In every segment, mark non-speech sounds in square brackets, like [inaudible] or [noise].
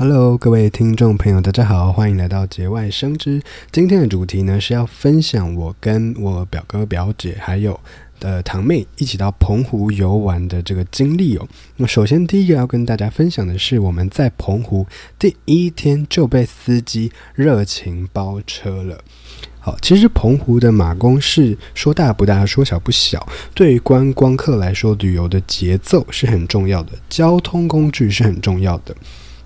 Hello，各位听众朋友，大家好，欢迎来到节外生枝。今天的主题呢是要分享我跟我表哥、表姐还有的堂妹一起到澎湖游玩的这个经历哦。那首先第一个要跟大家分享的是，我们在澎湖第一天就被司机热情包车了。好，其实澎湖的马公市说大不大，说小不小。对于观光客来说，旅游的节奏是很重要的，交通工具是很重要的。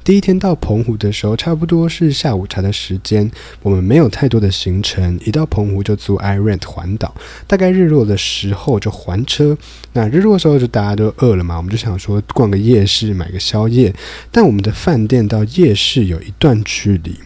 第一天到澎湖的时候，差不多是下午茶的时间。我们没有太多的行程，一到澎湖就租 iRent 环岛，大概日落的时候就还车。那日落的时候就大家都饿了嘛，我们就想说逛个夜市，买个宵夜。但我们的饭店到夜市有一段距离。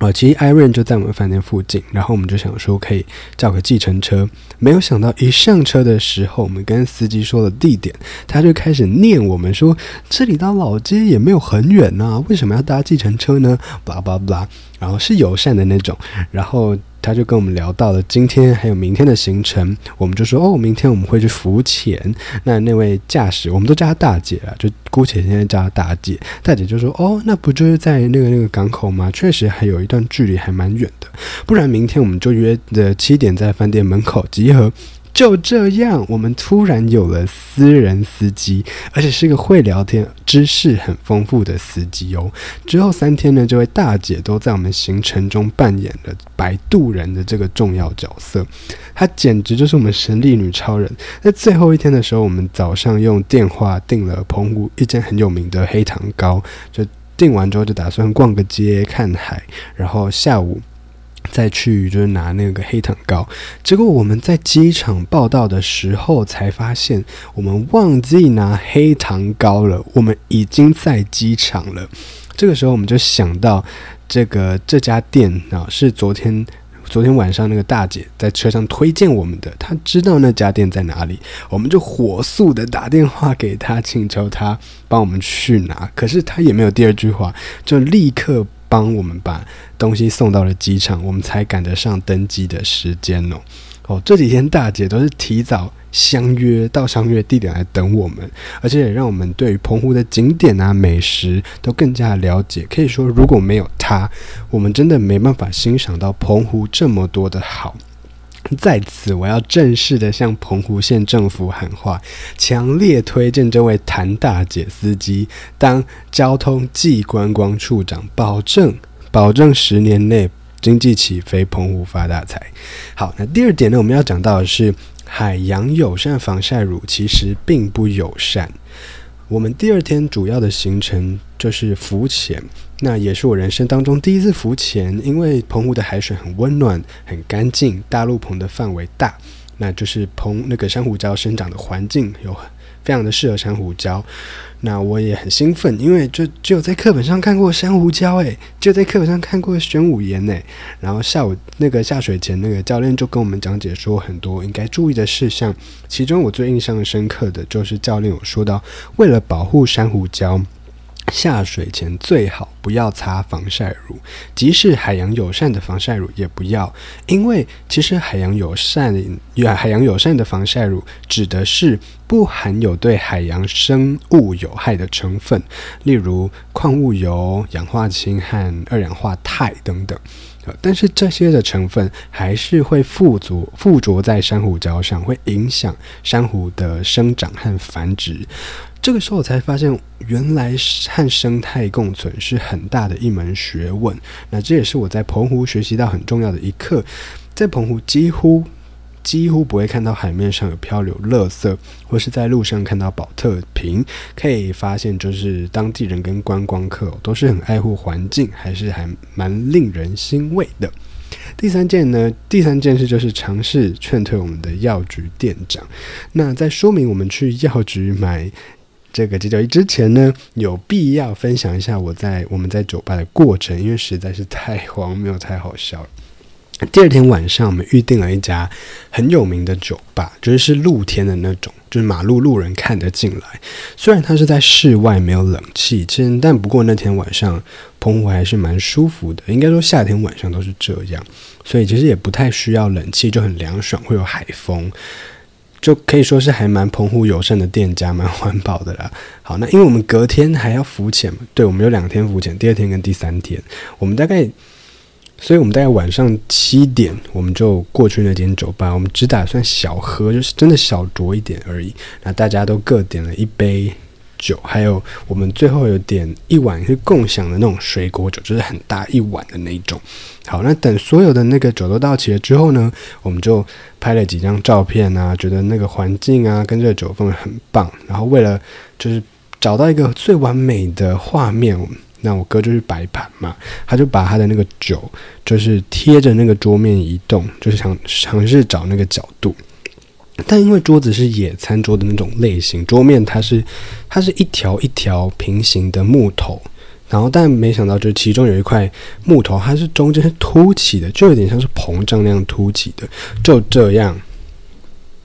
哦，其实 Irene 就在我们饭店附近，然后我们就想说可以叫个计程车，没有想到一上车的时候，我们跟司机说了地点，他就开始念我们说这里到老街也没有很远呐、为什么要搭计程车呢？巴拉巴拉，然后是友善的那种，然后。他就跟我们聊到了今天还有明天的行程，我们就说哦，明天我们会去浮潜。那那位驾驶，我们都叫她大姐了，就姑且现在叫她大姐。大姐就说哦，那不就是在那个那个港口吗？确实还有一段距离，还蛮远的。不然明天我们就约的七点在饭店门口集合。就这样，我们突然有了私人司机，而且是个会聊天、知识很丰富的司机哦。之后三天呢，这位大姐都在我们行程中扮演了摆渡人的这个重要角色，她简直就是我们神力女超人。在最后一天的时候，我们早上用电话订了澎湖一间很有名的黑糖糕，就订完之后就打算逛个街、看海，然后下午。再去就是拿那个黑糖糕，结果我们在机场报到的时候才发现，我们忘记拿黑糖糕了。我们已经在机场了。这个时候我们就想到，这个这家店啊是昨天昨天晚上那个大姐在车上推荐我们的，她知道那家店在哪里，我们就火速的打电话给她，请求她帮我们去拿。可是她也没有第二句话，就立刻。帮我们把东西送到了机场，我们才赶得上登机的时间哦。哦，这几天大姐都是提早相约到相约地点来等我们，而且也让我们对于澎湖的景点啊、美食都更加了解。可以说，如果没有她，我们真的没办法欣赏到澎湖这么多的好。在此，我要正式的向澎湖县政府喊话，强烈推荐这位谭大姐司机当交通暨观光处长，保证保证十年内经济起飞，澎湖发大财。好，那第二点呢，我们要讲到的是海洋友善防晒乳其实并不友善。我们第二天主要的行程就是浮潜，那也是我人生当中第一次浮潜。因为澎湖的海水很温暖、很干净，大陆棚的范围大，那就是澎那个珊瑚礁生长的环境有非常的适合珊瑚礁。那我也很兴奋，因为就只有在课本上看过珊瑚礁，诶，就在课本上看过玄武岩，诶。然后下午那个下水前，那个教练就跟我们讲解说很多应该注意的事项，其中我最印象深刻的就是教练有说到，为了保护珊瑚礁。下水前最好不要擦防晒乳，即使海洋友善的防晒乳也不要，因为其实海洋友善、海洋友善的防晒乳指的是不含有对海洋生物有害的成分，例如矿物油、氧化氢和二氧化钛等等。但是这些的成分还是会附着附着在珊瑚礁上，会影响珊瑚的生长和繁殖。这个时候我才发现，原来和生态共存是很大的一门学问。那这也是我在澎湖学习到很重要的一课。在澎湖几乎几乎不会看到海面上有漂流垃圾，或是在路上看到宝特瓶。可以发现，就是当地人跟观光客都是很爱护环境，还是还蛮令人欣慰的。第三件呢，第三件事就是尝试劝退我们的药局店长。那在说明我们去药局买。这个戒酒衣之前呢，有必要分享一下我在我们在酒吧的过程，因为实在是太荒谬、太好笑了。第二天晚上，我们预定了一家很有名的酒吧，就是是露天的那种，就是马路路人看得进来。虽然它是在室外，没有冷气，但不过那天晚上澎湖还是蛮舒服的。应该说夏天晚上都是这样，所以其实也不太需要冷气，就很凉爽，会有海风。就可以说是还蛮澎湖友善的店家，蛮环保的啦。[laughs] 好，那因为我们隔天还要浮潜嘛，对，我们有两天浮潜，第二天跟第三天，我们大概，所以我们大概晚上七点我们就过去那间酒吧，我们只打算小喝，就是真的小酌一点而已。那大家都各点了一杯。酒，还有我们最后有点一碗是共享的那种水果酒，就是很大一碗的那种。好，那等所有的那个酒都到齐了之后呢，我们就拍了几张照片啊，觉得那个环境啊跟这个酒氛围很棒。然后为了就是找到一个最完美的画面，那我哥就是摆盘嘛，他就把他的那个酒就是贴着那个桌面移动，就是想尝试找那个角度。但因为桌子是野餐桌的那种类型，桌面它是它是一条一条平行的木头，然后但没想到就是其中有一块木头，它是中间是凸起的，就有点像是膨胀那样凸起的，就这样，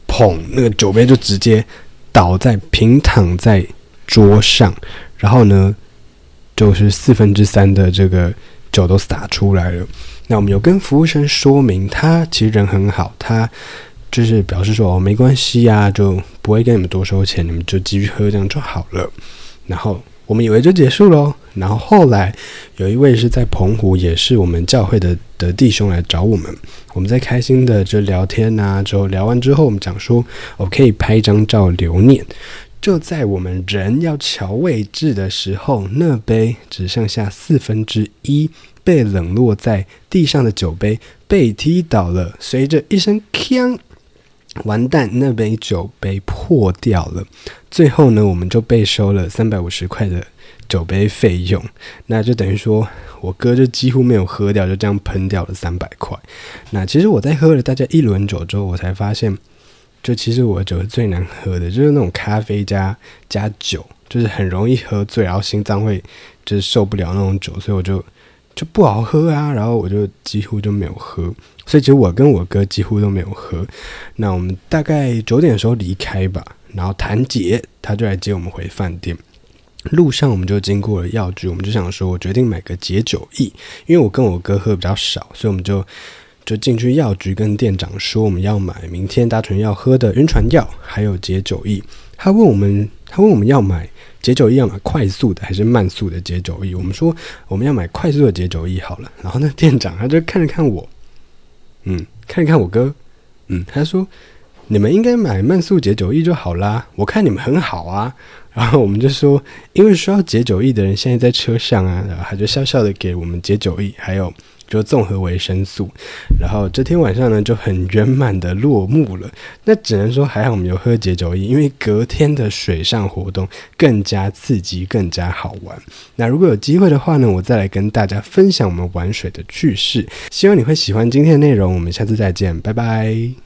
砰，那个酒杯就直接倒在平躺在桌上，然后呢，就是四分之三的这个酒都洒出来了。那我们有跟服务生说明，他其实人很好，他。就是表示说哦，没关系呀，就不会跟你们多收钱，你们就继续喝这样就好了。然后我们以为就结束喽。然后后来有一位是在澎湖，也是我们教会的的弟兄来找我们，我们在开心的就聊天呐，之后聊完之后，我们讲说我可以拍一张照留念。就在我们人要瞧位置的时候，那杯只剩下四分之一，被冷落在地上的酒杯被踢倒了，随着一声“锵”。完蛋，那杯酒杯破掉了。最后呢，我们就被收了三百五十块的酒杯费用。那就等于说，我哥就几乎没有喝掉，就这样喷掉了三百块。那其实我在喝了大家一轮酒之后，我才发现，就其实我的酒是最难喝的，就是那种咖啡加加酒，就是很容易喝醉，然后心脏会就是受不了那种酒，所以我就就不好喝啊。然后我就几乎就没有喝。所以其实我跟我哥几乎都没有喝。那我们大概九点的时候离开吧，然后谭姐，他就来接我们回饭店。路上我们就经过了药局，我们就想说，我决定买个解酒液，因为我跟我哥喝比较少，所以我们就 [laughs] 就进去药局跟店长说，我们要买明天大纯要喝的晕船药，还有解酒液。他问我们，他问我们要买解酒液要买快速的还是慢速的解酒液？我们说我们要买快速的解酒液好了。然后那店长他就看了看我。嗯，看了看我哥，嗯，他说你们应该买慢速解酒液就好啦，我看你们很好啊。[laughs] 然后我们就说，因为需要解酒液的人现在在车上啊，然后他就笑笑的给我们解酒液，还有。就综合维生素，然后这天晚上呢就很圆满的落幕了。那只能说还好我们有喝解酒液，因为隔天的水上活动更加刺激，更加好玩。那如果有机会的话呢，我再来跟大家分享我们玩水的趣事。希望你会喜欢今天的内容，我们下次再见，拜拜。